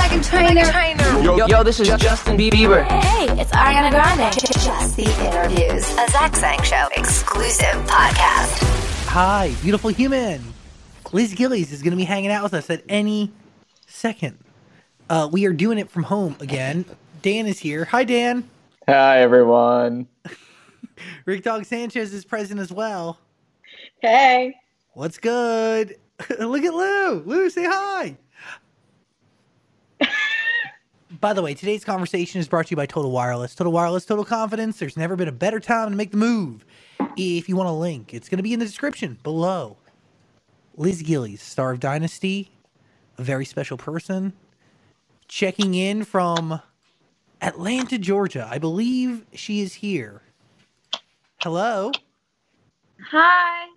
Meghan Trainor. Yo, yo, this is Justin Bieber. Hey, it's Ariana Grande. Just the interviews. A Zach Sang Show exclusive podcast. Hi, beautiful human. Liz Gillies is going to be hanging out with us at any second. Uh, we are doing it from home again. Dan is here. Hi, Dan. Hi, everyone. Rick Dog Sanchez is present as well. Hey. What's good? Look at Lou. Lou, say hi. By the way, today's conversation is brought to you by Total Wireless. Total Wireless, total confidence. There's never been a better time to make the move. If you want a link, it's going to be in the description below. Liz Gillies, star of Dynasty, a very special person, checking in from Atlanta, Georgia. I believe she is here. Hello. Hi.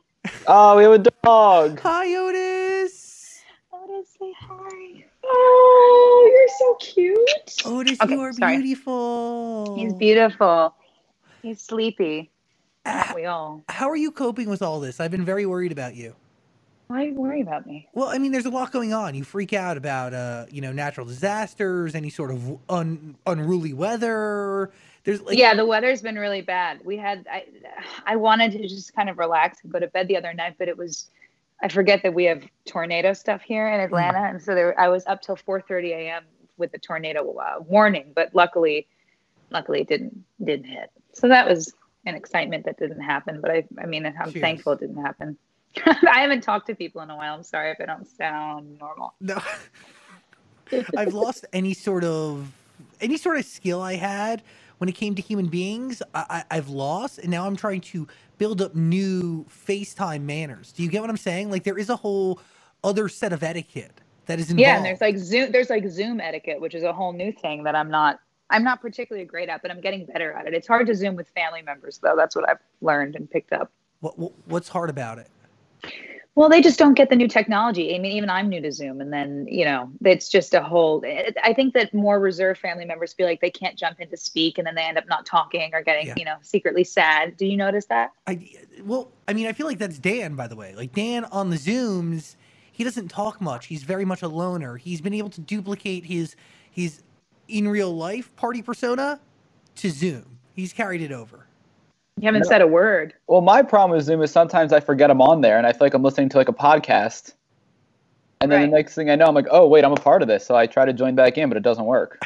Oh, we have a dog. Hi, Otis. Otis, say hi. Oh, you're so cute. Otis, Okay, you are sorry. beautiful. He's beautiful. He's sleepy. Aren't we all? How are you coping with all this? I've been very worried about you. Why you worried about me? Well, I mean, there's a lot going on. You freak out about, uh, you know, natural disasters, any sort of un- unruly weather. There's like, yeah, the weather's been really bad. We had I I wanted to just kind of relax and go to bed the other night, but it was I forget that we have tornado stuff here in Atlanta, and so there I was up till 4:30 a.m. with the tornado uh, warning, but luckily, luckily it didn't didn't hit. So that was an excitement that didn't happen. But I I mean I'm Cheers. thankful it didn't happen. I haven't talked to people in a while. I'm sorry if I don't sound normal. no. I've lost any sort of any sort of skill I had when it came to human beings. I, I, I've lost, and now I'm trying to build up new FaceTime manners. Do you get what I'm saying? Like there is a whole other set of etiquette that is involved. Yeah, and there's like Zoom. There's like Zoom etiquette, which is a whole new thing that I'm not. I'm not particularly great at, but I'm getting better at it. It's hard to Zoom with family members, though. That's what I've learned and picked up. what, what, what's hard about it? Well, they just don't get the new technology. I mean, even I'm new to Zoom, and then you know, it's just a whole. It, I think that more reserved family members feel like they can't jump in to speak, and then they end up not talking or getting, Yeah. you know, secretly sad. Do you notice that? I well, I mean, I feel like that's Dan, by the way. Like Dan on the Zooms, he doesn't talk much. He's very much a loner. He's been able to duplicate his his in real life party persona to Zoom. He's carried it over. You haven't said a word. Well, my problem with Zoom is sometimes I forget I'm on there and I feel like I'm listening to like a podcast. And then Right. the next thing I know, I'm like, oh, wait, I'm a part of this. So I try to join back in, but it doesn't work.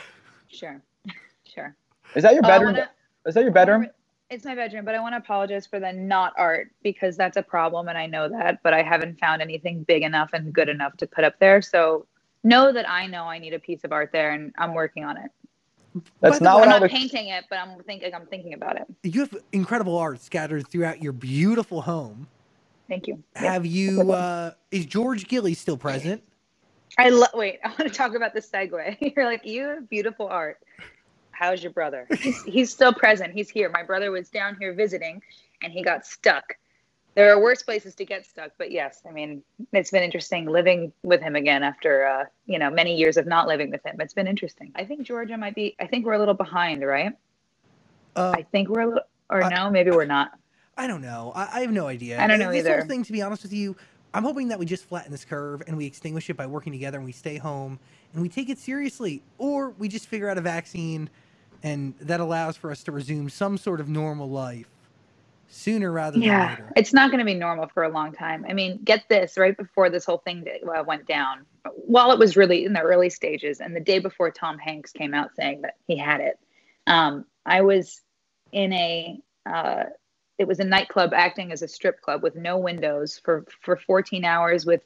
Sure, sure. Is that your bedroom? wanna- Is that your bedroom? It's my bedroom, but I want to apologize for the not art because that's a problem and I know that, but I haven't found anything big enough and good enough to put up there. So know that I know I need a piece of art there and I'm working on it. That's By the not what I'm not would. painting it, but I'm thinking I'm thinking about it. You have incredible art scattered throughout your beautiful home. Thank you. Have you? uh Is George Gillies still present? I lo- wait. I want to talk about the segue. You're like you have beautiful art. How's your brother? He's, he's still present. He's here. My brother was down here visiting, and he got stuck. There are worse places to get stuck, but yes, I mean it's been interesting living with him again after uh, you know many years of not living with him. It's been interesting. I think Georgia might be. I think we're a little behind, right? Uh, I think we're a little, or I- no, maybe we're not. I don't know. I, I have no idea. I don't know this either. whole thing, to be honest with you, I'm hoping that we just flatten this curve and we extinguish it by working together and we stay home and we take it seriously, or we just figure out a vaccine and that allows for us to resume some sort of normal life sooner rather than Yeah, later. it's not going to be normal for a long time. I mean, get this right before this whole thing went down, while it was really in the early stages, and the day before Tom Hanks came out saying that he had it, um, I was in a. Uh, it was a nightclub acting as a strip club with no windows for for 14 hours with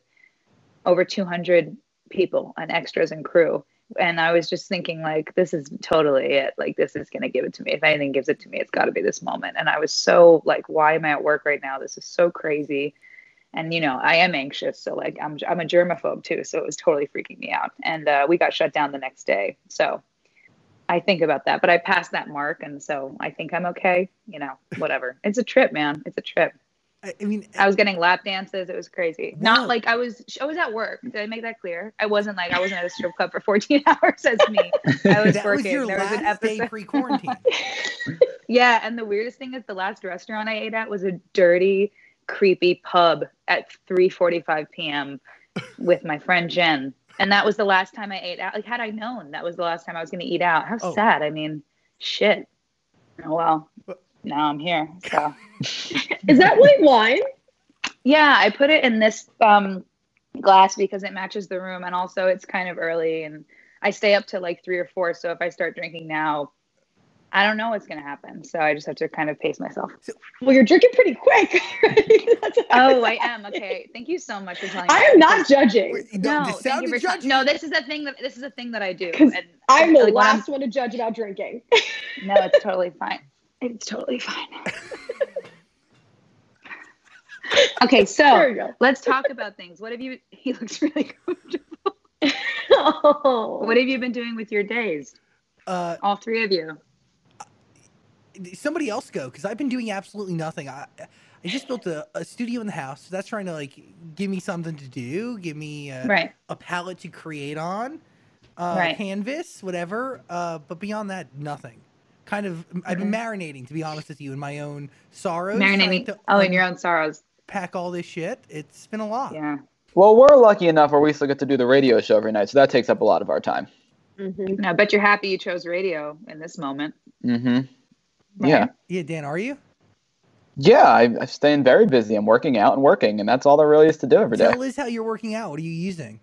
over 200 people and extras and crew and i was just thinking like this is totally it like this is to give it to me if anything gives it to me it's got to be this moment and i was so like why am i at work right now this is so crazy and you know I am anxious, so like I'm I'm a germaphobe too, so it was totally freaking me out. And uh, we got shut down the next day, so I think about that. But I passed that mark, and so I think I'm okay. You know, whatever. it's a trip, man. It's a trip. I, I mean, I was getting lap dances. It was crazy. Wow. Not like I was. I was at work. Did I make that clear? I wasn't like I wasn't at a strip club for 14 hours as me. I was that working. was your there was an last day pre-quarantine. Yeah, and the weirdest thing is the last restaurant I ate at was a dirty, creepy pub at 3:45 p.m. with my friend Jen, and that was the last time I ate out. Like, had I known that was the last time I was going to eat out, how Oh. sad. I mean, shit. Oh well. But- Now I'm here. So Is that white wine? yeah, I put it in this um, glass because it matches the room, and also it's kind of early, and I stay up to like three or four. So if I start drinking now. I don't know what's going to happen. So I just have to kind of pace myself. Well, you're drinking pretty quick. That's what Oh, was I am. Okay. Thank you so much for telling me. I am not judging. Wait, No, this thank you sounded for judgy. no. This is a thing that this is a thing that I do. 'Cause And I'm the like, when I'm- last one to judge about drinking. No, it's totally fine. It's totally fine. okay, so let's talk about things. What have you? He looks really comfortable. Oh. What have you been doing with your days? Uh, All three of you. somebody else go because I've been doing absolutely nothing. I I just built a, a studio in the house, so that's trying to like give me something to do, give me uh, Right. a palette to create on, uh, Right. canvas, whatever. Uh, but beyond that, nothing. Kind of, I've been marinating, to be honest with you, in my own sorrows. Marinating. to Oh, in your own sorrows. Pack all this shit. It's been a lot. Yeah. Well, we're lucky enough where we still get to do the radio show every night, so that takes up a lot of our time. Mhm. No, I bet you're happy you chose radio in this moment. Mm-hmm. right? Yeah. Yeah, Dan, are you? Yeah, I, I'm staying very busy. I'm working out and working, and that's all there really is to do every day. Tell Liz how you're working out. What are you using?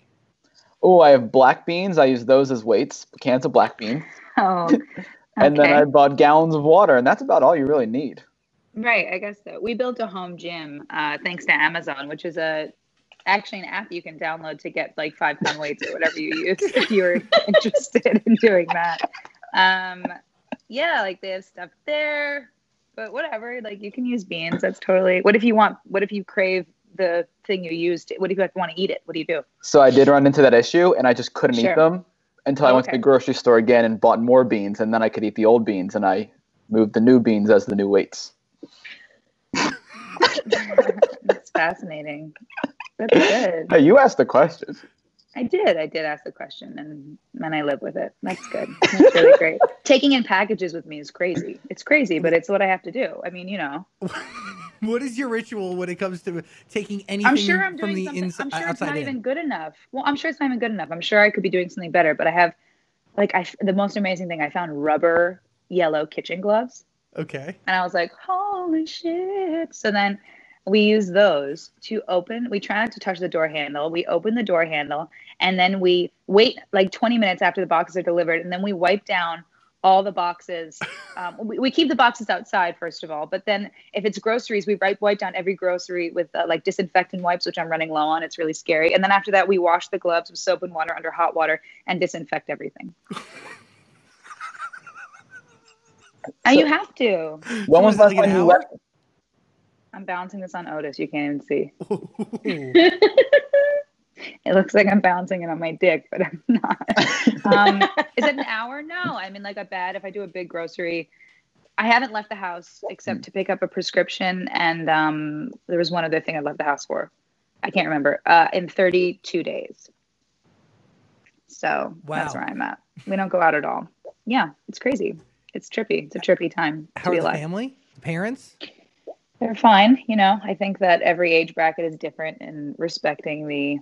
Oh, I have black beans. I use those as weights, cans of black beans. Oh. And then. I bought gallons of water, and that's about all you really need. Right, I guess so. We built a home gym uh, thanks to Amazon, which is a actually an app you can download to get like five pound weights or whatever you use if you're interested in doing that. Um, yeah, like they have stuff there, but whatever. Like you can use beans. That's totally. What if you want? What if you crave the thing you used? What if you want to eat it? What do you do? So I did run into that issue, and I just couldn't Sure. eat them until I went to the grocery store again and bought more beans, and then I could eat the old beans, and I moved the new beans as the new weights. That's fascinating. That's good. Hey, you asked the question. I did. I did ask the question, and and I live with it. That's good. That's really great. Taking in packages with me is crazy. It's crazy, but it's what I have to do. I mean, you know, what is your ritual when it comes to taking anything I'm sure I'm from doing the inside I'm sure uh, it's not in? even good enough. Well, I'm sure it's not even good enough. I'm sure I could be doing something better, but I have, like, I the most amazing thing I found rubber yellow kitchen gloves, Okay. and I was like, holy shit! So then. We use those to open. We try not to touch the door handle. We open the door handle and then we wait like 20 minutes after the boxes are delivered and then we wipe down all the boxes um, we, we keep the boxes outside first of all but then if it's groceries we wipe, wipe down every grocery with uh, like disinfectant wipes which i'm running low on it's really scary and then after that we wash the gloves with soap and water under hot water and disinfect everything and you have to When was the last time you left? I'm balancing this on otis you can't even see it looks like i'm balancing it on my dick but i'm not um, is it an hour? No. I mean, like a bed. if I do a big grocery. I haven't left the house except to pick up a prescription, and um, there was one other thing I left the house for. I can't remember. Uh, in 32 days. So that's where I'm at. We don't go out at all. Yeah, it's crazy. It's trippy. It's a trippy time to be alive. family? Parents? They're fine. You know, I think that every age bracket is different in respecting the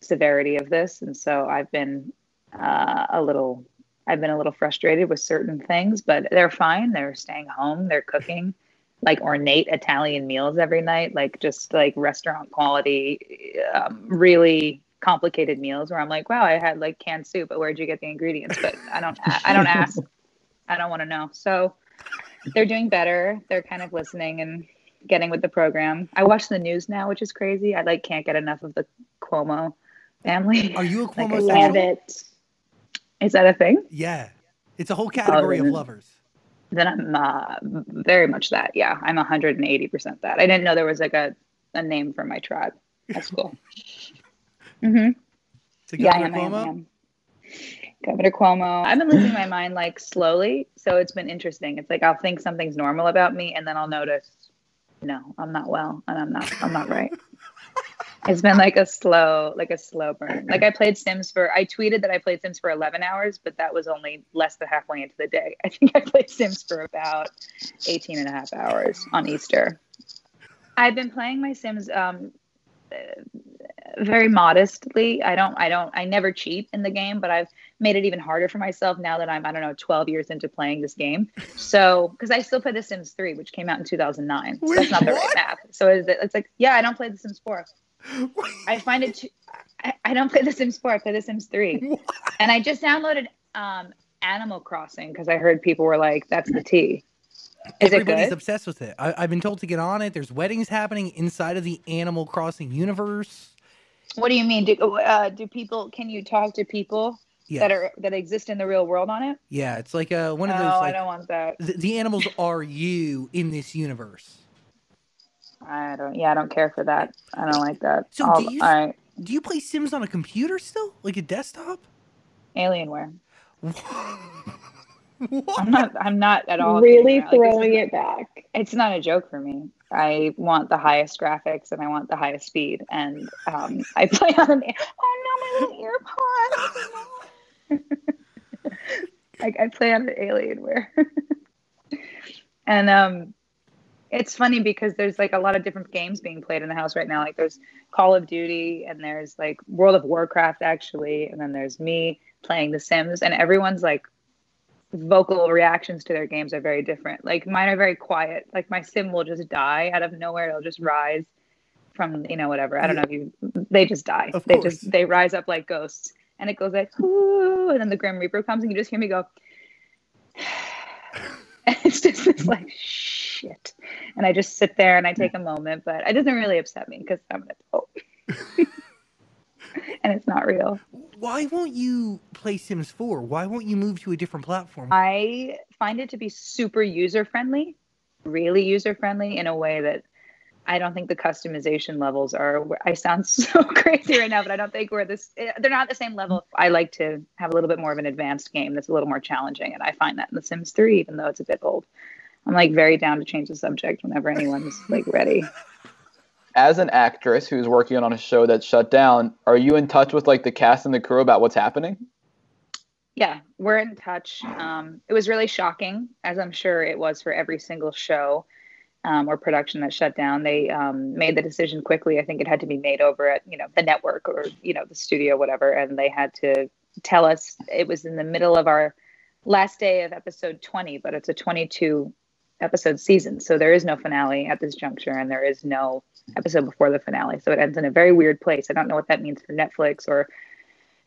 severity of this. And so I've been uh, a little, I've been a little frustrated with certain things, but they're fine. They're staying home. They're cooking like ornate Italian meals every night, like just like restaurant quality, um, really complicated meals where I'm like, wow, I had like canned soup, but where'd you get the ingredients? But I don't, I don't ask. I don't want to know. So they're doing better. They're kind of listening and getting with the program. I watch the news now, which is crazy. I like can't get enough of the Cuomo family. Are you a Like, I Cuomo love it. Is that a thing? Yeah. It's a whole category of lovers. Then I'm uh, very much that. Yeah, I'm 180% that. I didn't know there was like a, a name for my tribe. That's cool. hmm To Yeah, I Governor am, I am, I am. Governor Cuomo. I've been losing my mind like slowly, so it's been interesting. It's like I'll think something's normal about me, and then I'll notice, no, I'm not well, and I'm not, I'm not right. it's been like a slow, like a slow burn. Like I played Sims for, I tweeted that I played Sims for 11 hours, but that was only less than halfway into the day. I think I played Sims for about 18 and a half hours on Easter. I've been playing my Sims um, uh, very modestly. I don't, I don't, I never cheat in the game, but I've made it even harder for myself now that I'm, I don't know, 12 years into playing this game. So, because I still play The Sims 3, which came out in 2009. So that's not the right What? math. So is it, it's like, yeah, I don't play The Sims 4. I find it too, I, I don't play The Sims 4, I play The Sims 3. And I just downloaded um, Animal Crossing because I heard people were like, that's the T. Is it Everybody's obsessed with it. I, I've been told to get on it. There's weddings happening inside of the Animal Crossing universe. What do you mean? Do, uh, do people, can you talk to people Yeah, that are, that exist in the real world on it? yeah. It's like uh, one of those no, those. I don't want that. the, the animals are you in this universe. I don't. Yeah, I don't care for that. I don't like that. So All, do you- all right, Do you play Sims on a computer still, like a desktop? Alienware. What? I'm not. I'm not at all. really kidding around. Like, throwing it back. It's not a joke for me. I want the highest graphics and I want the highest speed, and um, I play on an. Oh no, my little earpods. like I play on an Alienware, and um, it's funny because there's like a lot of different games being played in the house right now. Like there's Call of Duty and there's like World of Warcraft actually, and then there's me playing The Sims, and everyone's like vocal reactions to their games are very different. Like mine are very quiet. Like my sim will just die out of nowhere. It'll just rise from you know whatever. I don't know if you. They just die. Of they course. just they rise up like ghosts, and it goes like Ooh, and then the Grim Reaper comes, and you just hear me go. and it's just this like shit, and I just sit there and I take a moment, but it doesn't really upset me because I'm an adult. and it's not real. Why won't you play Sims 4? Why won't you move to a different platform? I find it to be super user friendly, really user friendly in a way that I don't think the customization levels are. I sound so crazy right now, but I don't think we're this. eh, They're not the same level. I like to have a little bit more of an advanced game that's a little more challenging, and I find that in The Sims 3, even though it's a bit old. I'm like very down to change the subject whenever anyone's like ready. As an actress who's working on a show that's shut down, are you in touch with like the cast and the crew about what's happening? yeah we're in touch um, it was really shocking as i'm sure it was for every single show um, or production that shut down they um, made the decision quickly. I think it had to be made over at you know the network or you know the studio whatever and they had to tell us it was in the middle of our last day of episode 20 but it's a 22 episode season. So there is no finale at this juncture and there is no episode before the finale. So it ends in a very weird place. I don't know what that means for netflix or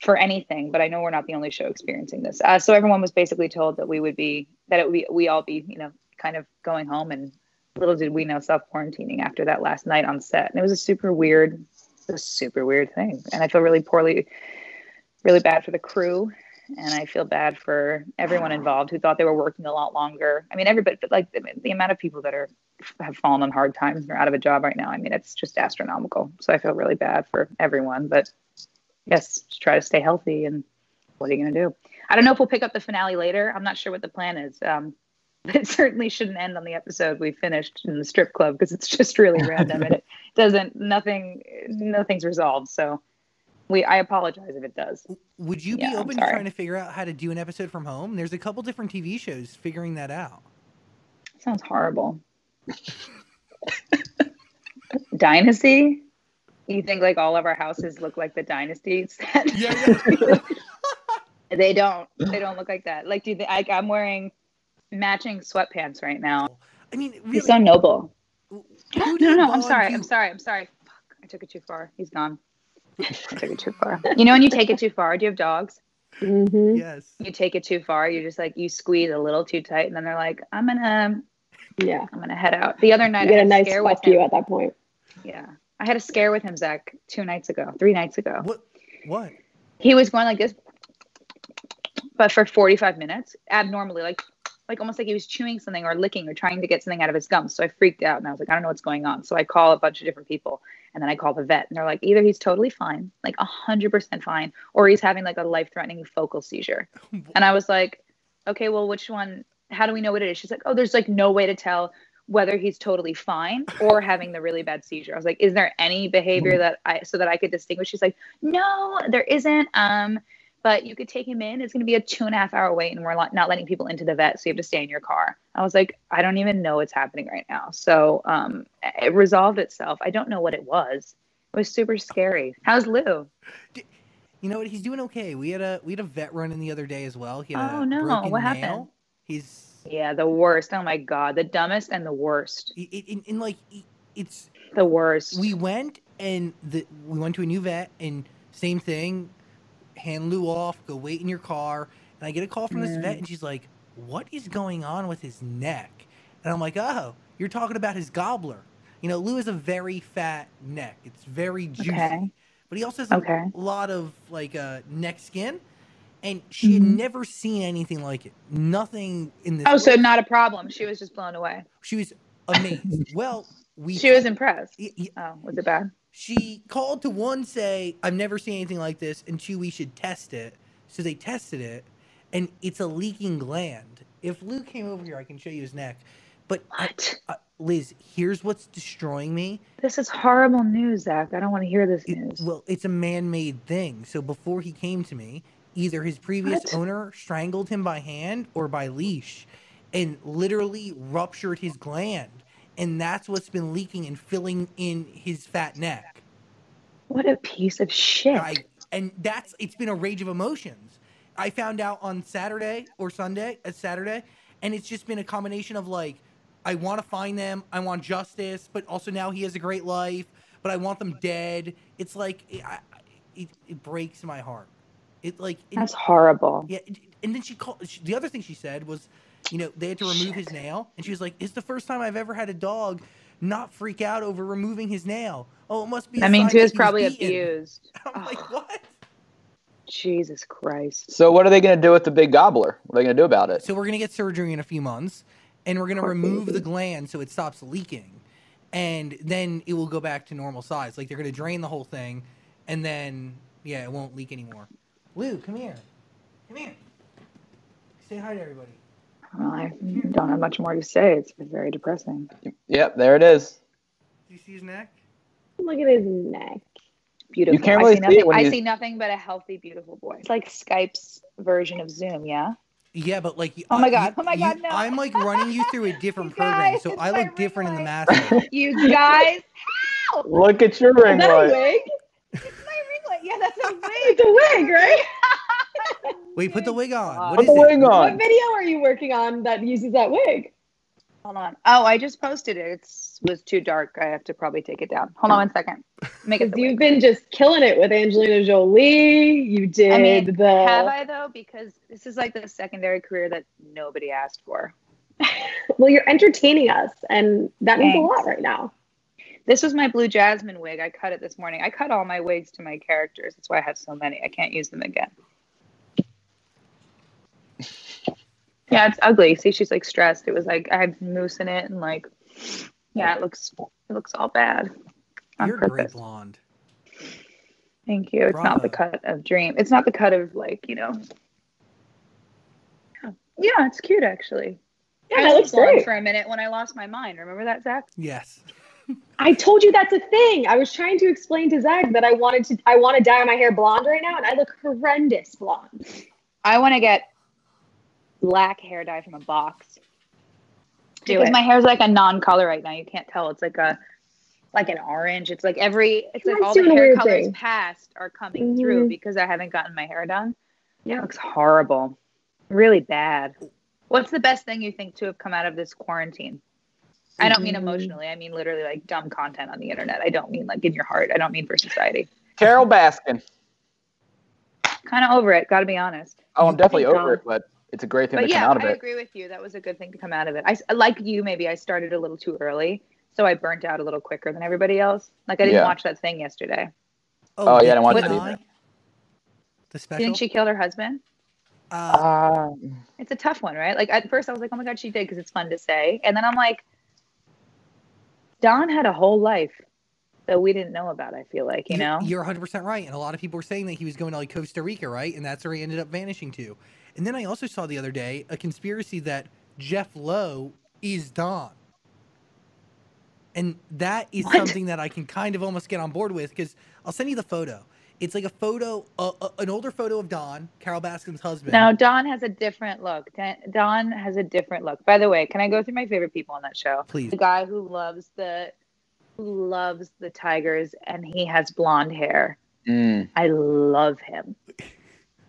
for anything, but I know we're not the only show experiencing this. Uh, so everyone was basically told that we would be that it would be we all be you know kind of going home, and little did we know self quarantining after that last night on set, and it was a super weird, a super weird thing, and I feel really poorly, really bad for the crew, and I feel bad for everyone involved who thought they were working a lot longer. I mean, everybody, but like the, the amount of people that are have fallen on hard times and are out of a job right now. I mean, it's just astronomical. So I feel really bad for everyone, but yes, just try to stay healthy. And what are you going to do? I don't know if we'll pick up the finale later. I'm not sure what the plan is. Um, it certainly shouldn't end on the episode we finished in the strip club because it's just really random and it doesn't nothing nothing's resolved. So we I apologize if it does. Would you Yeah, be open to trying to figure out how to do an episode from home? There's a couple different TV shows figuring that out. sounds horrible. Dynasty? You think like all of our houses look like the dynasty set? they don't. They don't look like that. Like, do they? Like, I'm wearing matching sweatpants right now. I mean, really, He's so noble. No, no, no. I'm sorry. to? I'm sorry. I'm sorry. Fuck. I took it too far. He's gone. I took it too far. You know when you take it too far? Do you have dogs? hmm Yes. You take it too far. You're just like you squeeze a little too tight, and then they're like, "I'm gonna, Yeah. I'm gonna head out." The other night, I get a had a nice scare with fuck you him. at that point. Yeah, I had a scare with him, Zach, two nights ago, three nights ago. What? What? He was going like this, but for 45 minutes, abnormally, like like almost like he was chewing something or licking or trying to get something out of his gums. So I freaked out and I was like, I don't know what's going on. So I call a bunch of different people and then I call the vet and they're like, either he's totally fine, like a hundred percent fine, or he's having like a life threatening focal seizure. And I was like, okay, well, which one? How do we know what it is? She's like, oh, there's like no way to tell whether he's totally fine or having the really bad seizure. I was like, is there any behavior that I so that I could distinguish? She's like, no, there isn't. Um, but you could take him in. It's going to be a two and a half hour wait, and we're not not letting people into the vet, so you have to stay in your car. I was like, I don't even know what's happening right now. So um, it resolved itself. I don't know what it was. It was super scary. How's Lou? You know what? He's doing okay. We had a we had a vet run in the other day as well. He had Oh, no. What nail. happened? He's Yeah, the worst. Oh my god, the dumbest and the worst. it, it, in- in like it- it's The worst. we went and the we went to a new vet and same thing hand lou off go wait in your car and i get a call from this Mm. vet and she's like what is going on with his neck and i'm like oh you're talking about his gobbler you know lou has a very fat neck it's very juicy Okay. but he also has a lot of like uh, neck skin and she had Mhm. never seen anything like it nothing in this oh, so not a problem. She was just blown away. she was amazed well we She was impressed. Oh, was it bad? She called to one say i've never seen anything like this and two we should test it so they tested it and it's a leaking gland if lou came over here i can show you his neck but I- What? uh, liz here's what's destroying me This is horrible news, Zach. I don't want to hear this It- news. well it's a man-made thing so before he came to me either his previous What? owner strangled him by hand or by leash and literally ruptured his gland and that's what's been leaking and filling in his fat neck What a piece of shit. I, and that's it's been a rage of emotions. I found out on Saturday or Sunday, a Saturday, and it's just been a combination of like, I want to find them, I want justice, but also now he has a great life, but I want them dead. It's like it, I, it, it breaks my heart. It like it, That's horrible. yeah, and then she called. She, the other thing she said was, you know, they had to remove his nail, and she was like, "It's the first time I've ever had a dog not freak out over removing his nail. Oh, it must be." I mean, means sign he was probably beaten." abused. I'm like, what? Jesus Christ. So what are they going to do with the big gobbler? What are they going to do about it? So we're gonna get surgery in a few months, and we're gonna remove the gland so it stops leaking, and then it will go back to normal size. Like they're gonna drain the whole thing, and then yeah, it won't leak anymore. Lou, come here. Come here. Say hi to everybody. Well, I don't have much more to say. It's very depressing. Yep, there it is. Do you see his neck? Look at his neck. Beautiful. You can't I really see see nothing. it when I you- see nothing but a healthy, beautiful boy. It's like Skype's version of Zoom, yeah. Yeah, but like. Oh my uh, God, you- oh my you- God, no. I'm like running you through a different You program, so I look different in the ring mask. You guys, Look at your Is ring that a light. wig? my ring light. Yeah, that's a wig. It's a wig, right? Wait, put the wig on. What Put is the it? wig What video are you working on that uses that wig? Hold on. Oh, I just posted it. It's was too dark. I have to probably take it down. Hold on one second. Make it. Because you've wig. been just killing it with Angelina Jolie. You did I mean, the. have I though? Because this is like the secondary career that nobody asked for. Well, you're entertaining us, and that means a lot right now. This was my blue jasmine wig. I cut it this morning. I cut all my wigs to my characters. That's why I have so many. I can't use them again. Yeah, it's ugly. See, she's like stressed. It was like I had mousse in it, and like, yeah, it looks it looks all bad You're a great blonde. Thank you. It's not the cut of dream. It's not the cut of like you know. Yeah, yeah it's cute actually. Yeah, I that looks blonde great. for a minute when I lost my mind. Remember that, Zach? Yes. I told you that's a thing. I was trying to explain to Zach that I wanted to. I want to dye my hair blonde right now, and I look horrendous blonde. I want to get black hair dye from a box. Do because it. my hair's like a non-color right now. You can't tell. It's like a like an orange. It's like every it's like all the a hair colors thing. past are coming through Mhm. because I haven't gotten my hair done. Yeah. It looks horrible. Really bad. What's the best thing you think to have come out of this quarantine? I don't mean Mhm. emotionally. I mean literally like dumb content on the internet. I don't mean like in your heart. I don't mean for society. Carole Baskin. Kind of over it. Got to be honest. Oh, I'm definitely over it, but it's a great thing But to yeah, come out of I it. I agree with you. That was a good thing to come out of it. I like you. Maybe I started a little too early, so I burnt out a little quicker than everybody else. Like I didn't Yeah. watch that thing yesterday. Oh, yeah, I didn't watch did that either. The Do you special. think she killed her husband? Uh, Uh, It's a tough one, right? Like at first I was like, oh my god, she did because it's fun to say, and then I'm like, Don had a whole life that we didn't know about. I feel like you know. you're 100 percent right, and a lot of people were saying that he was going to like Costa Rica, right? And that's where he ended up vanishing to. And then I also saw the other day a conspiracy that Jeff Lowe is Don. And that is What? something that I can kind of almost get on board with because I'll send you the photo. It's like a photo, uh, uh, an older photo of Don, Carole Baskin's husband. Now Don has a different look. Don has a different look. By the way, can I go through my favorite people on that show? Please. The guy who loves the loves the Tigers and he has blonde hair. mm. I love him.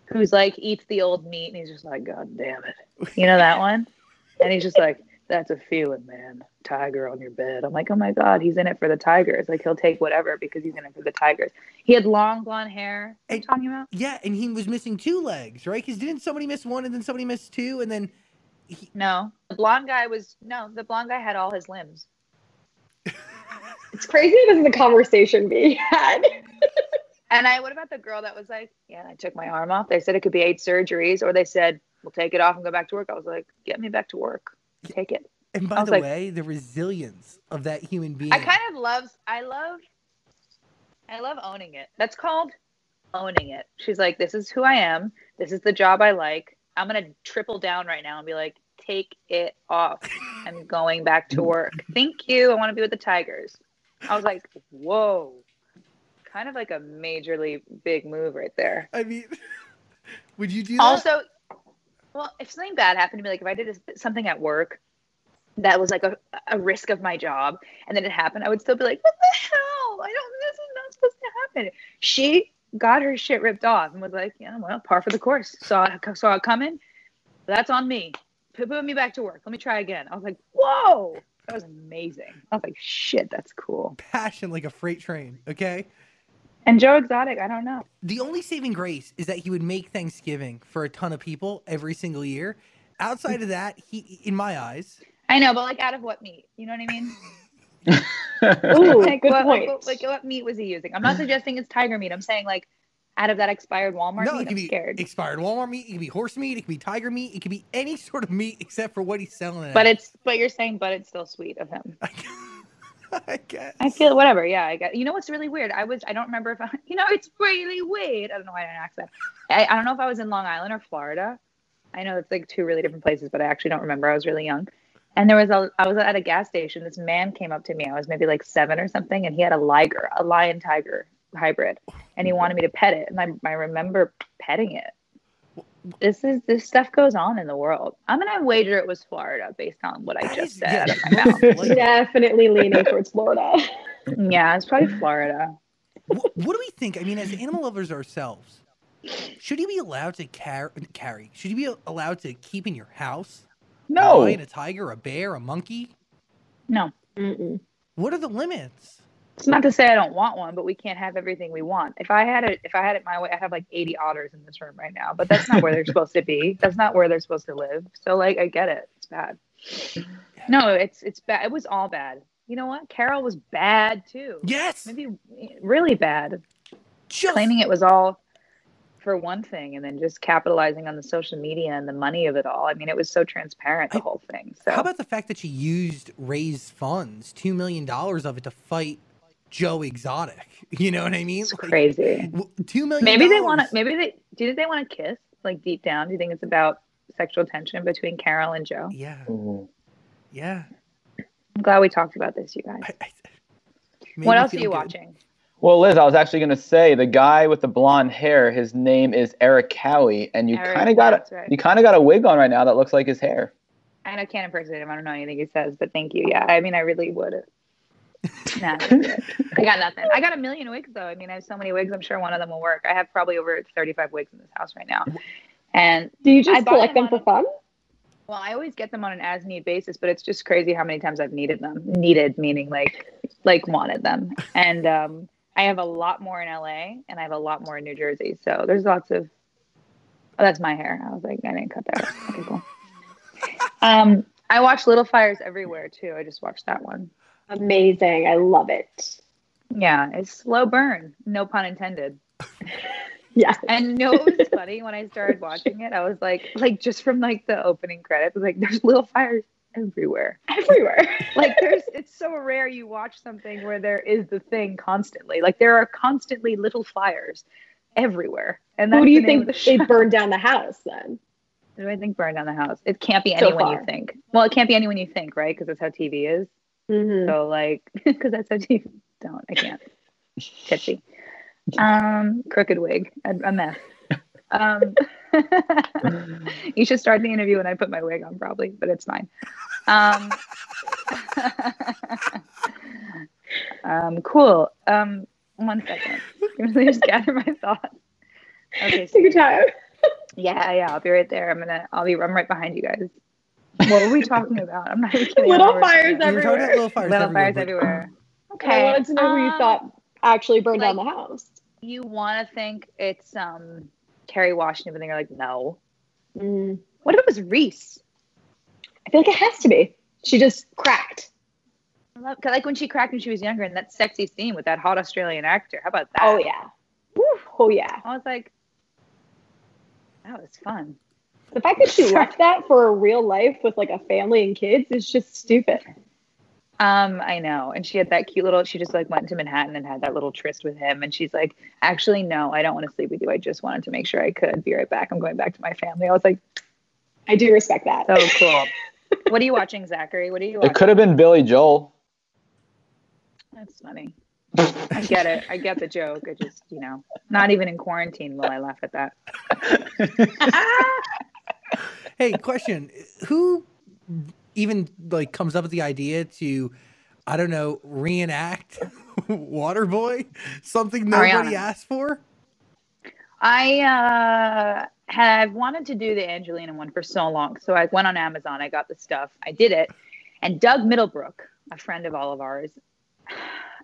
Who's like eats the old meat and he's just like, God damn it. You know that one? And he's just like, That's a feeling, man. Tiger on your bed. I'm like, Oh my God, he's in it for the Tigers. Like he'll take whatever because he's in it for the Tigers. He had long blonde hair. What are you talking about? Yeah, and he was missing two legs, right? Because didn't somebody miss one and then somebody missed two, and then he, No. The blonde guy was no, the blonde guy had all his limbs. It's crazy this is a conversation being had. And I, what about the girl that was like, yeah, I took my arm off. They said it could be eight surgeries, or they said we'll take it off and go back to work. I was like, get me back to work. Take it. and by the like- way, the resilience of that human being. I kind of love. I love. I love owning it. That's called owning it. She's like, this is who I am. This is the job I like. I'm gonna triple down right now and be like, take it off. I'm going back to work. Thank you. I want to be with the Tigers. I was like, whoa. Kind of like a majorly big move right there. I mean, would you do that? Also, well, if something bad happened to me, like if I did a- something at work that was like a, a risk of my job, and then it happened, I would still be like, "What the hell? I don't. This is not supposed to happen." She got her shit ripped off and was like, "Yeah, well, par for the course. Saw it, saw it coming. That's on me. Put put me back to work. Let me try again." I was like, "Whoa." That was amazing. I was like, shit, that's cool. passion like a freight train. Okay. And Joe Exotic, I don't know. The only saving grace is that he would make Thanksgiving for a ton of people every single year. Outside of that, he, in my eyes, I know, but like out of what meat? You know what I mean? Ooh, like, good what, point. Like, like what meat was he using? I'm not suggesting it's tiger meat. I'm saying like out of that expired Walmart no, meat, it could I'm be scared. expired Walmart meat, it could be horse meat, it could be tiger meat, it could be any sort of meat except for what he's selling it. But at. it's but you're saying but it's still sweet of him. I guess. I feel whatever. Yeah, I get. You know what's really weird? I was. I don't remember if I. You know, it's really weird. I don't know why I didn't accent. I, I don't know if I was in Long Island or Florida. I know it's like two really different places, but I actually don't remember. I was really young. And there was a. I was at a gas station. This man came up to me. I was maybe like seven or something, and he had a liger, a lion tiger hybrid, and he mm-hmm. wanted me to pet it. And I, I remember petting it. This is this stuff goes on in the world. I'm gonna wager it was Florida based on what I just is- said yeah, out of my mouth. Definitely leaning towards Florida. Yeah, it's probably Florida. what, what do we think? I mean, as animal lovers ourselves, should he be allowed to car- carry? Should you be allowed to keep in your house? A no. lion, a tiger, a bear, a monkey? No, Mm-mm. What are the limits? It's not to say I don't want one, but we can't have everything we want. If I had it, if I had it my way, I'd have like 80 otters in this room right now. But that's not where they're supposed to be. That's not where they're supposed to live. So like, I get it. It's bad. No, it's it's bad. It was all bad. You know what? Carole was bad too. Yes, Maybe really bad. just Claiming it was all for one thing, and then just capitalizing on the social media and the money of it all. I mean, it was so transparent the I- whole thing. So How about the fact that she used raised funds, two million dollars of it, to fight Joe Exotic? You know what I mean? it's Like, crazy. two million. Maybe they want to. Maybe they. Do they want to kiss? Like deep down, do you think it's about sexual tension between Carole and Joe? Yeah, Mhm. yeah. I'm glad we talked about this, you guys. I, I, What else are you good. watching? Well, Liz, I was actually going to say the guy with the blonde hair. His name is Erik Cowie, and you kind of got a, right. you kind of got a wig on right now that looks like his hair. I know can't impersonate him. I don't know anything he says, but thank you. Yeah, I mean, I really would. it. I got nothing. I got a million wigs though. I mean, I have so many wigs. I'm sure one of them will work. I have probably over 35 wigs in this house right now, and Do you just collect them them for fun? Well, I always get them on an as need basis, but it's just crazy how many times I've needed them. Needed meaning like like wanted them. And um I have a lot more in LA and I have a lot more in New Jersey. So there's lots of Oh, that's my hair. I was like, I didn't cut that. Okay, cool. Um I watch Little Fires Everywhere too. I just watched that one. Amazing. I love it. Yeah, it's slow burn. No pun intended. Yeah. And you know what was funny when I started watching it? I was like, like just from like the opening credits, like, there's little fires everywhere. Everywhere. Like there's, it's so rare you watch something where there is the thing constantly. Like there are constantly little fires everywhere. And that's Who do you the think the they burned down the house then? Who do I think burned down the house? It can't be So anyone you think. Well, it can't be anyone you think, right? Because that's how TV is. Mm-hmm. So like, because that's how TV. Don't I can't. Tipsy. Um, crooked wig, a, a mess. Um, you should start the interview when I put my wig on, probably, but it's fine. Um, um, cool. Um, one second. Let me just gather my thoughts. Okay. Take your time. Yeah, yeah. I'll be right there. I'm gonna. I'll be. I'm right behind you guys. What are we talking about? I'm not even kidding. Little don't know fires going. We were talking about everywhere. little fires Little everywhere. fires but- everywhere. I wanted to know who you um, thought actually burned down the house. you want to think it's um Kerry Washington, but then you're like, no. Mm. What if it was Reese? I feel like it has to be. She just cracked. I love- like when she cracked when she was younger, and that sexy scene with that hot Australian actor. How about that? Oh yeah. Woo. Oh yeah. I was like, that was fun. The fact that she left that for a real life with like a family and kids is just stupid. Um, I know. And she had that cute little. She just like went to Manhattan and had that little tryst with him. And she's like, actually, no, I don't want to sleep with you. I just wanted to make sure I could be right back. I'm going back to my family. I was like, I do respect that. so cool. what are you watching, Zachary? What are you watching? It could have been Billy Joel. That's funny. I get it. I get the joke. I just, you know, not even in quarantine will I laugh at that. Hey, question: Who even like comes up with the idea to, I don't know, reenact Waterboy? Something nobody Ariana. asked for. I uh, have wanted to do the Angelina one for so long. So I went on Amazon. I got the stuff. I did it. And Doug Middlebrook, a friend of all of ours,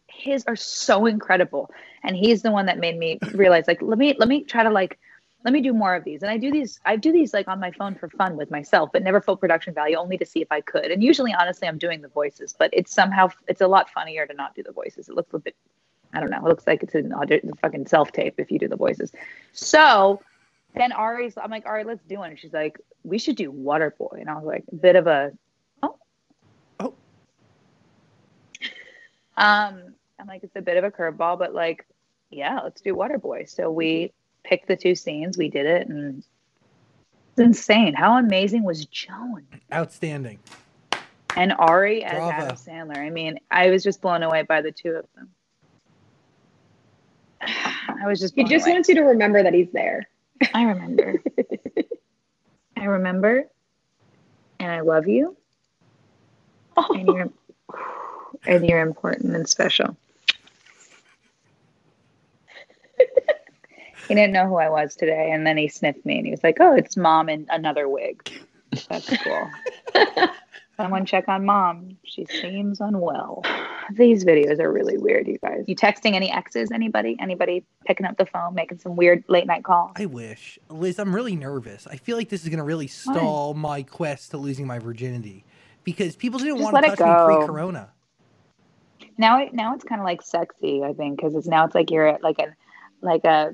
his are so incredible. And he's the one that made me realize, like, let me let me try to like let me do more of these. And I do these, I do these like on my phone for fun with myself, but never full production value, only to see if I could. And usually, honestly, I'm doing the voices, but it's somehow it's a lot funnier to not do the voices. It looks a bit, I don't know, it looks like it's an audi- fucking self tape if you do the voices. So then Ari's, I'm like, Ari, let's do one. And she's like, we should do Waterboy. And I was like, a bit of a, oh, Oh. Um, I'm like, it's a bit of a curveball, but like, yeah, let's do Waterboy. So we picked the two scenes, we did it, and it's insane. How amazing was Joan Outstanding. and Ari as Bravo. Adam Sandler? I mean, I was just blown away by the two of them. I was just He just away. wants you to remember that he's there. I remember. I remember. And I love you. And you're and you're important and special. He didn't know who I was today, and then he sniffed me and he was like, Oh, it's mom in another wig. That's cool. Someone check on mom. She seems unwell. These videos are really weird, you guys. You texting any exes? Anybody? Anybody picking up the phone, making some weird late night calls? I wish, Liz. I'm really nervous. I feel like this is gonna really stall my quest to losing my virginity because people didn't Just want to touch me pre-corona. now now it's kind of like sexy i think because it's now it's like you're at like a like a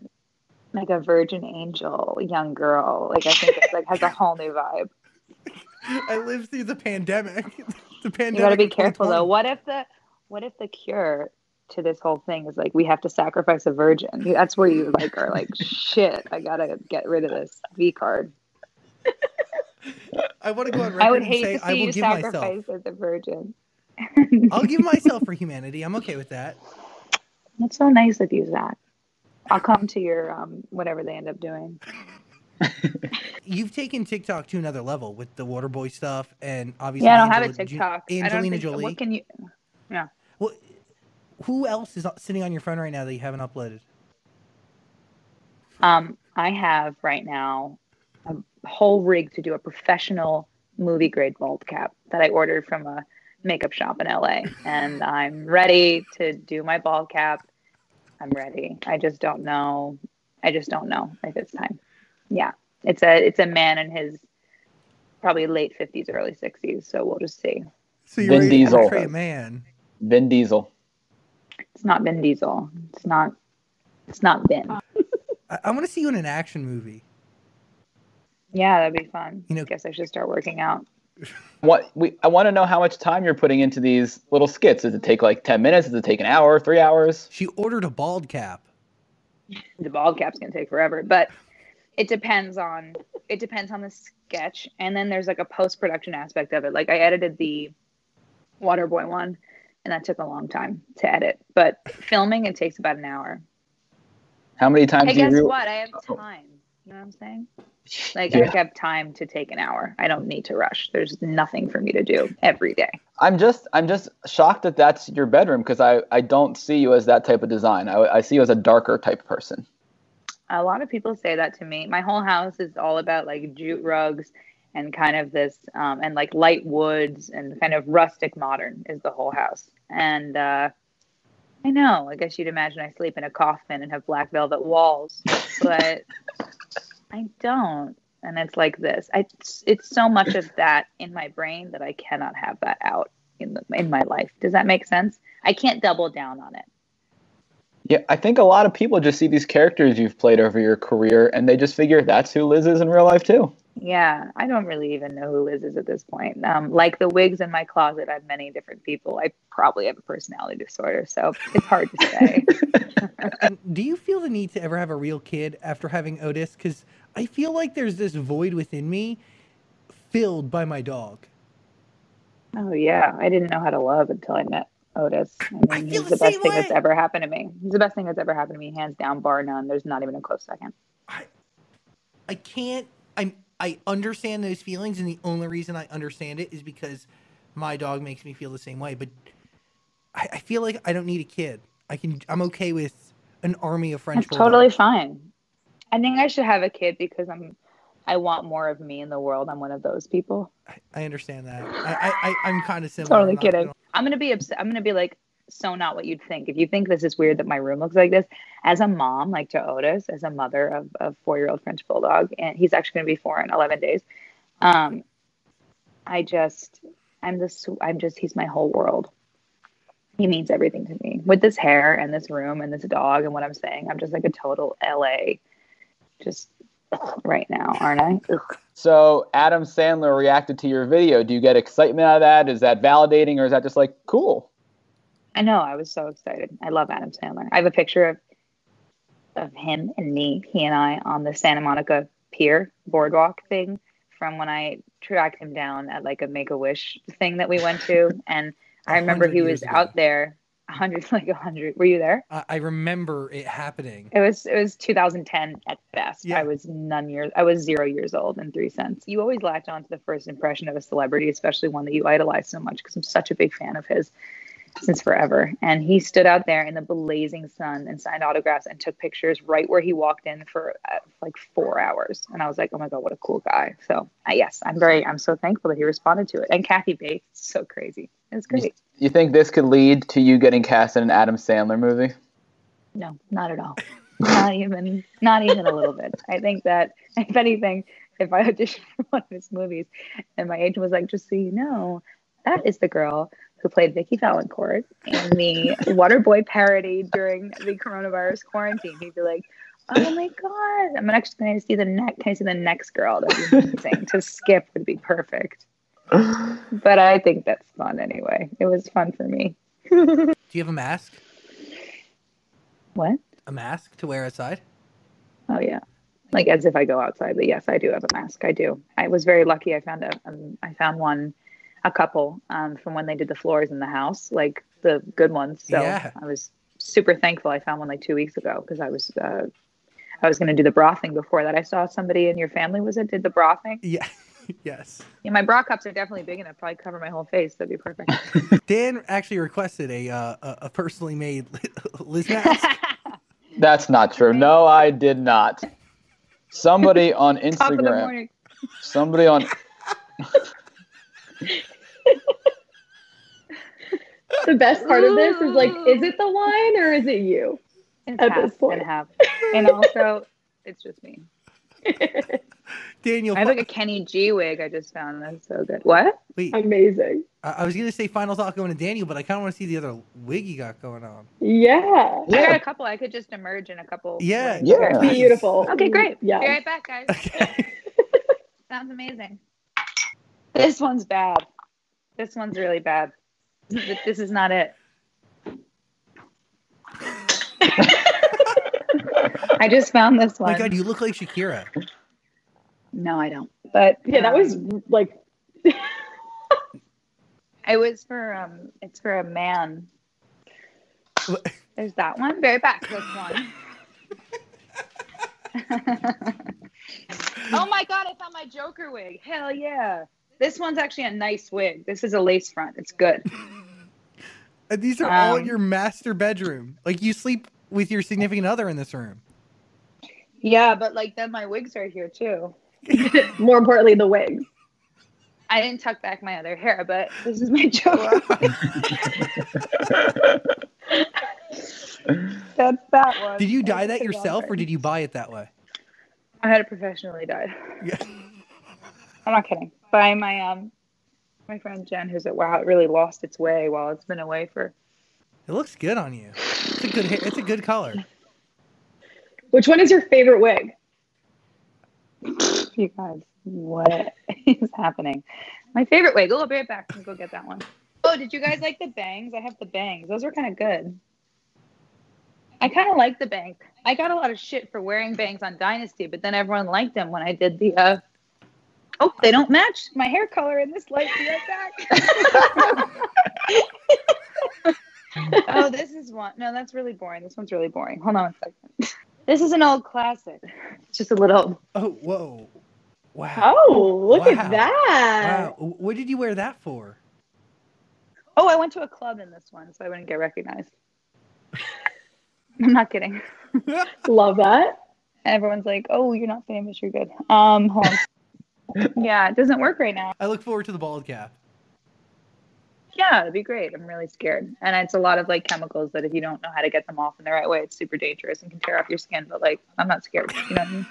like a virgin angel young girl like i think it's like has a whole new vibe I lived through the pandemic. the pandemic. you got to be careful though what if the what if the cure to this whole thing is like we have to sacrifice a virgin that's where you like are like shit i gotta get rid of this v card I want to go on record i would and hate say to see you sacrifice myself. as a virgin I'll give myself for humanity. I'm okay with that. that's so nice of you zach i'll come to your um whatever they end up doing You've taken TikTok to another level with the Waterboy stuff, and obviously. yeah i don't have a Angela- tiktok I don't Angelina think- Jolie. what can you Yeah. Well, who else is sitting on your phone right now that you haven't uploaded? Um, I have right now a whole rig to do a professional movie grade bald cap that I ordered from a makeup shop in LA, and I'm ready to do my bald cap. I'm ready. I just don't know. I just don't know if it's time. Yeah, it's a it's a man in his probably late fifties, early sixties. So we'll just see. So Vin ready to Diesel. a man. Vin Diesel. It's not Vin Diesel. It's not. It's not Vin. Uh, I, I want to see you in an action movie. Yeah, that'd be fun. You know- guess I should start working out. What we I want to know how much time you're putting into these little skits. Does it take like ten minutes? Does it take an hour? Three hours? She ordered a bald cap. The bald cap's gonna take forever, but it depends on it depends on the sketch, and then there's like a post production aspect of it. Like I edited the Waterboy one, and that took a long time to edit. But filming it takes about an hour. How many times Hey, do you? I guess re- what? I have Oh. You know what I'm saying? Like Yeah. I have time to take an hour. I don't need to rush. There's nothing for me to do every day. I'm just I'm just shocked that that's your bedroom because I I don't see you as that type of design. I I see you as a darker type person. A lot of people say that to me. My whole house is all about like jute rugs and kind of this um, and like light woods and kind of rustic modern is the whole house. And uh, I know, I guess you'd imagine I sleep in a coffin and have black velvet walls, but I don't. And it's like this. I, it's, it's so much of that in my brain that I cannot have that out in the, in my life. Does that make sense? I can't double down on it. Yeah, I think a lot of people just see these characters you've played over your career and they just figure that's who Liz is in real life too. Yeah, I don't really even know who Liz is at this point. Um, like the wigs in my closet, I have many different people. I probably have a personality disorder, so it's hard to say. Do you feel the need to ever have a real kid after having Otis? Because I feel like there's this void within me filled by my dog. oh yeah, I didn't know how to love until I met Otis. I mean, I feel he's the the best thing that's ever happened to me. He's the best thing that's ever happened to me, hands down, bar none. There's not even a close second. I, I can't. I'm. I understand those feelings, and the only reason I understand it is because my dog makes me feel the same way. But I, I feel like I don't need a kid. I can. I'm okay with an army of French. Totally fine. I think I should have a kid because I'm. I want more of me in the world. I'm one of those people. I, I understand that. I, I, I'm kind of similar. Totally I'm kidding. gonna- I'm gonna be upset. I'm gonna be like so not what you'd think. If you think this is weird that my room looks like this, as a mom, like to Otis, as a mother of a four year old French bulldog, and he's actually gonna be four in 11 days. Um, I just, I'm this, I'm just, he's my whole world. He means everything to me. With this hair and this room and this dog and what I'm saying, I'm just like a total LA, just right now, aren't I? Ugh. So Adam Sandler reacted to your video. Do you get excitement out of that? Is that validating or is that just like cool? I know. I was so excited. I love Adam Sandler. I have a picture of of him and me, he and I, on the Santa Monica Pier boardwalk thing from when I tracked him down at like a Make a Wish thing that we went to, and I remember he was ago. out there, hundred like a hundred. Were you there? I, I remember it happening. It was it was 2010 at best. Yeah. I was none years. I was zero years old in three cents. You always latch on to the first impression of a celebrity, especially one that you idolize so much, because I'm such a big fan of his since forever. And he stood out there in the blazing sun and signed autographs and took pictures right where he walked in for uh, like four hours. And I was like, oh my god, what a cool guy. So uh, yes, I'm very, I'm so thankful that he responded to it. And Kathy Bates, so crazy. It was great. You think this could lead to you getting cast in an Adam Sandler movie? No, not at all. not even, not even a little bit. I think that if anything, if I auditioned for one of his movies, and my agent was like, "Just so you know, that is the girl who played Vicki Vallencourt in the Waterboy parody during the coronavirus quarantine," he'd be like. Oh my god! I'm actually going to see the next. Can I see the next girl? That'd be amazing. to skip would be perfect. But I think that's fun anyway. It was fun for me. Do you have a mask? What? A mask to wear outside? Oh yeah, like as if I go outside. But yes, I do have a mask. I do. I was very lucky. I found a um, I found one, a couple um, from when they did the floors in the house, like the good ones. So Yeah. I was super thankful. I found one like two weeks ago because I was uh, I was going to do the bra thing before that. I saw somebody in your family was it did the bra thing. Yeah. yes. Yeah, my bra cups are definitely big enough. Probably cover my whole face. That'd be perfect. Dan actually requested a uh, a a personally made Liz mask. That's not true. No, I did not. Somebody on Top of the Instagram. morning. Somebody on The best part of this is like, is it the wine or is it you? It's At half this point. and half, and also it's just me. Daniel, I have like a Kenny G wig I just found. That's so good. What? wait, Amazing. I, I was gonna say final thought going to Daniel, but I kind of want to see the other wig you got going on. Yeah. I got Yeah. a couple. I could just emerge in a couple. Yeah, wigs. Yeah. Beautiful. Okay, great. Yeah. Be right back, guys. Okay. Sounds amazing. This one's bad. This one's really bad. This is not it. I just found this Oh one. my god, you look like Shakira. No, I don't. But Yeah, that um, was like It was for um. It's for a man. What? There's that one. Very back. This one. oh my god! I found my Joker wig. Hell yeah! This one's actually a nice wig. This is a lace front. It's good. And these are all in Um, your master bedroom. Like you sleep with your significant other in this room. Yeah, but like then my wigs are here too. more importantly the wigs. I didn't tuck back my other hair, but this is my Joker. That's that one. Did you dye that yourself, or did you buy it that way? I had it professionally dyed. Yeah. I'm not kidding. By my um my friend Jen, who's at Wow, it really lost its way while it's been away for It looks good on you. It's a good. It's a good color. Which one is your favorite wig? you guys. What is happening? My favorite wig. I'll be right back. Let go get that one. Oh, did you guys like the bangs? I have the bangs. Those were kind of good. I kind of like the bangs. I got a lot of shit for wearing bangs on Dynasty, but then everyone liked them when I did the. uh Oh, they don't match my hair color in this light. Be right back. oh, this is one. No, that's really boring. This one's really boring. Hold on a second. This is an old classic. It's just a little. Oh, whoa, wow, Oh, look Wow. at that. wow. What did you wear that for? Oh, I went to a club in this one, so I wouldn't get recognized. I'm not kidding. Love that. Everyone's like, "Oh, you're not famous. You're good." Um, hold on. Yeah, it doesn't work right now. I look forward to the bald cap. Yeah, it'd be great. I'm really scared, and it's a lot of like chemicals that if you don't know how to get them off in the right way, it's super dangerous and can tear off your skin. But like, I'm not scared. You know I mean?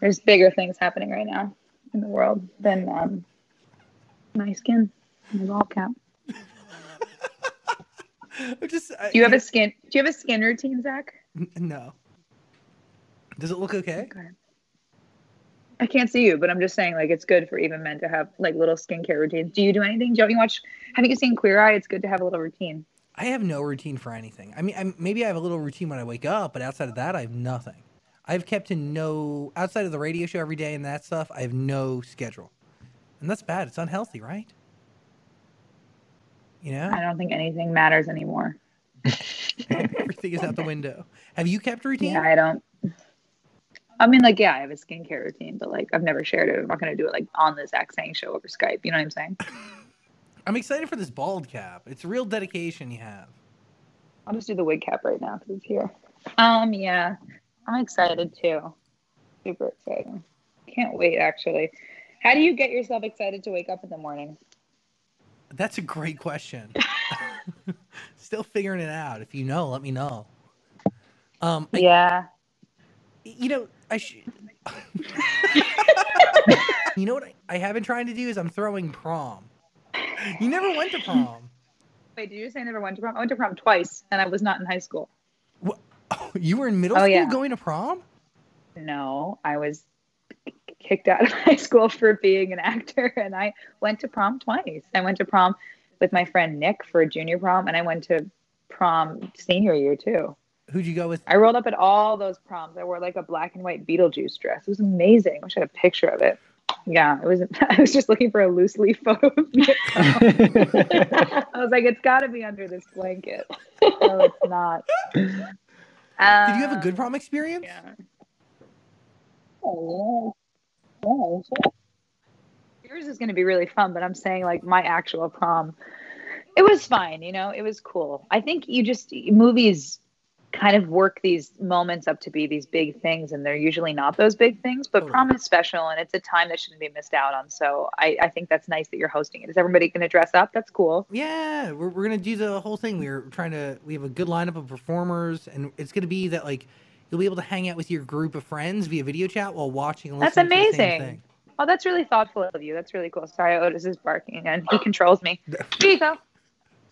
There's bigger things happening right now in the world than um, my skin, my bald cap. Just. I, Do you have a skin? Do you have a skin routine, Zach? N- No. Does it look okay? Okay. I can't see you, but I'm just saying, like, it's good for even men to have like little skincare routines. Do you do anything? Don't you watch? Have you seen Queer Eye? It's good to have a little routine. I have no routine for anything. I mean, I, maybe I have a little routine when I wake up, but outside of that, I have nothing. I've kept to no outside of the radio show every day and that stuff. I have no schedule, and that's bad. It's unhealthy, right? You know, I don't think anything matters anymore. everything is out the window. Have you kept a routine? Yeah, I don't. I mean, like, yeah, I have a skincare routine, but like, I've never shared it. I'm not gonna do it like on the Zach Sang show over Skype. You know what I'm saying? I'm excited for this bald cap. It's real dedication you have. I'll just do the wig cap right now because it's here. Um, yeah, I'm excited too. Super excited. Can't wait. Actually, how do you get yourself excited to wake up in the morning? That's a great question. Still figuring it out. If you know, let me know. Um, I- Yeah. you know, I should. you know what I, I have been trying to do is I'm throwing prom. You never went to prom. Wait, did you say I never went to prom? I went to prom twice, and I was not in high school. Oh, you were in middle Oh, school yeah. going to prom? No, I was kicked out of high school for being an actor, and I went to prom twice. I went to prom with my friend Nick for junior prom, and I went to prom senior year too. Who'd you go with? I rolled up at all those proms. I wore like a black and white Beetlejuice dress. It was amazing. I wish I had a picture of it. Yeah, it was. I was just looking for a loose leaf photo. I was like, it's got to be under this blanket. No, it's not. Did you have a good Um, prom experience? Yeah. Oh, yeah. Yeah, sure. Yours is going to be really fun, but I'm saying like my actual prom, it was fine. You know, it was cool. I think you just movies kind of work these moments up to be these big things, and they're usually not those big things. But Totally. prom is special, and it's a time that shouldn't be missed out on. So I, I think that's nice that you're hosting it. Is everybody going to dress up? That's cool. Yeah, we're, we're gonna do the whole thing. We're trying to. We have a good lineup of performers, and it's gonna be that like you'll be able to hang out with your group of friends via video chat while watching and That's listening to the same amazing. Oh, that's really thoughtful of you. That's really cool. Sorry, Otis is barking and he controls me. Here you go.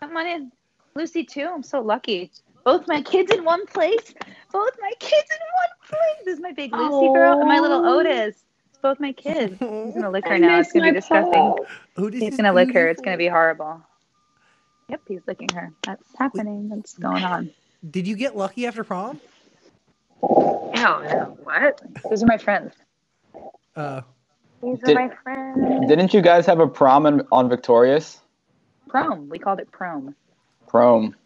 Come on in. Lucy too. I'm so lucky. Both my kids in one place. Both my kids in one place. This is my big Lucy girl and my little Aw. Otis. Both my kids. He's gonna lick her I now. It's gonna be my disgusting. paw. Otis He's gonna lick her. It's gonna be horrible. Yep, he's licking her. That's happening. That's going on. Did you get lucky after prom? Oh no! What? Those are my friends. Uh, These Did- are my friends. Didn't you guys have a prom in, on Victorious? Prom. We called it prom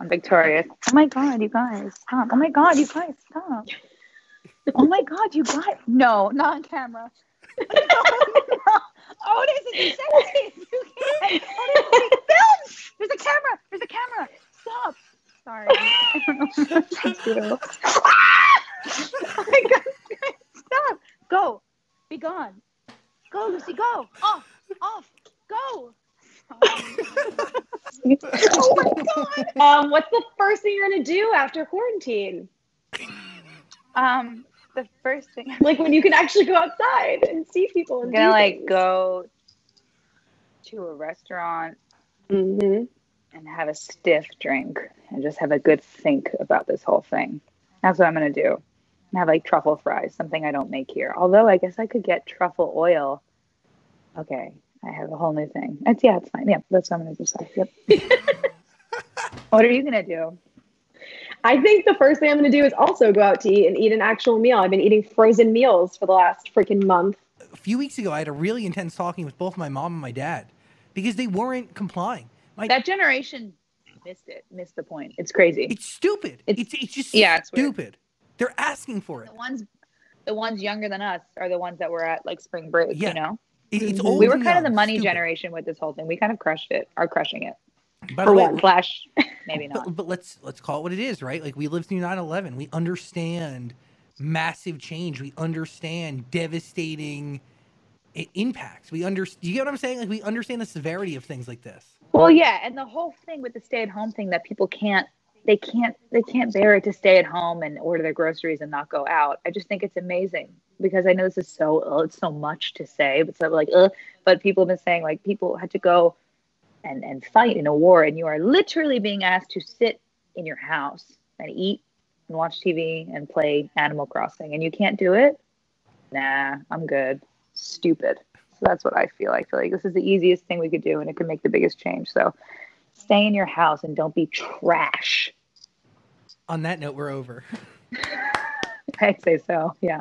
On Victorious. Oh my god, you guys, stop! Oh my god, you guys, stop! Oh my god, you guys, no, not on camera. No, no. Otis, it's sensitive. You can't. There's a camera. There's a camera. Stop. Sorry. Oh my god, stop. Go. Be gone. Go, Lucy. Go. Off. Off. Go. Oh my god. Um, what's the first thing you're gonna do after quarantine? Um, the first thing Like when you can actually go outside and see people I'm and gonna do like things. go to a restaurant Mhm. and have a stiff drink and just have a good think about this whole thing. That's what I'm gonna do. And have like truffle fries, something I don't make here. Although I guess I could get truffle oil. Okay, I have a whole new thing. That's yeah, it's fine. Yeah, that's what I'm gonna decide. Yep. what are you gonna do? I think the first thing I'm gonna do is also go out to eat and eat an actual meal. I've been eating frozen meals for the last freaking month. a few weeks ago, I had a really intense talking with both my mom and my dad because they weren't complying. My, That generation missed it. Missed the point. It's crazy. it's stupid. It's- It's it's, just yeah, it's weird. stupid. They're asking for it. the ones the ones younger than us are the ones that were at like spring break Yeah. you know It- it's Mhm. old we were kind of the money stupid. generation with this whole thing we kind of crushed it are crushing it By For the way, maybe not but, but let's let's call it what it is, right? Like we lived through 9/11. We understand massive change. We understand devastating impacts. We under you get what I'm saying? Like we understand the severity of things like this. well yeah and the whole thing with the stay at home thing that people can't they can't they can't bear it to stay at home and order their groceries and not go out i just think it's amazing because i know this is so oh, it's so much to say but so like uh, but people have been saying like people had to go and and fight in a war and you are literally being asked to sit in your house and eat and watch tv and play animal crossing and you can't do it? Nah i'm good. Stupid. So that's what i feel. I feel like this is the easiest thing we could do and it could make the biggest change. So stay in your house and don't be trash. On that note, we're over. i'd say so yeah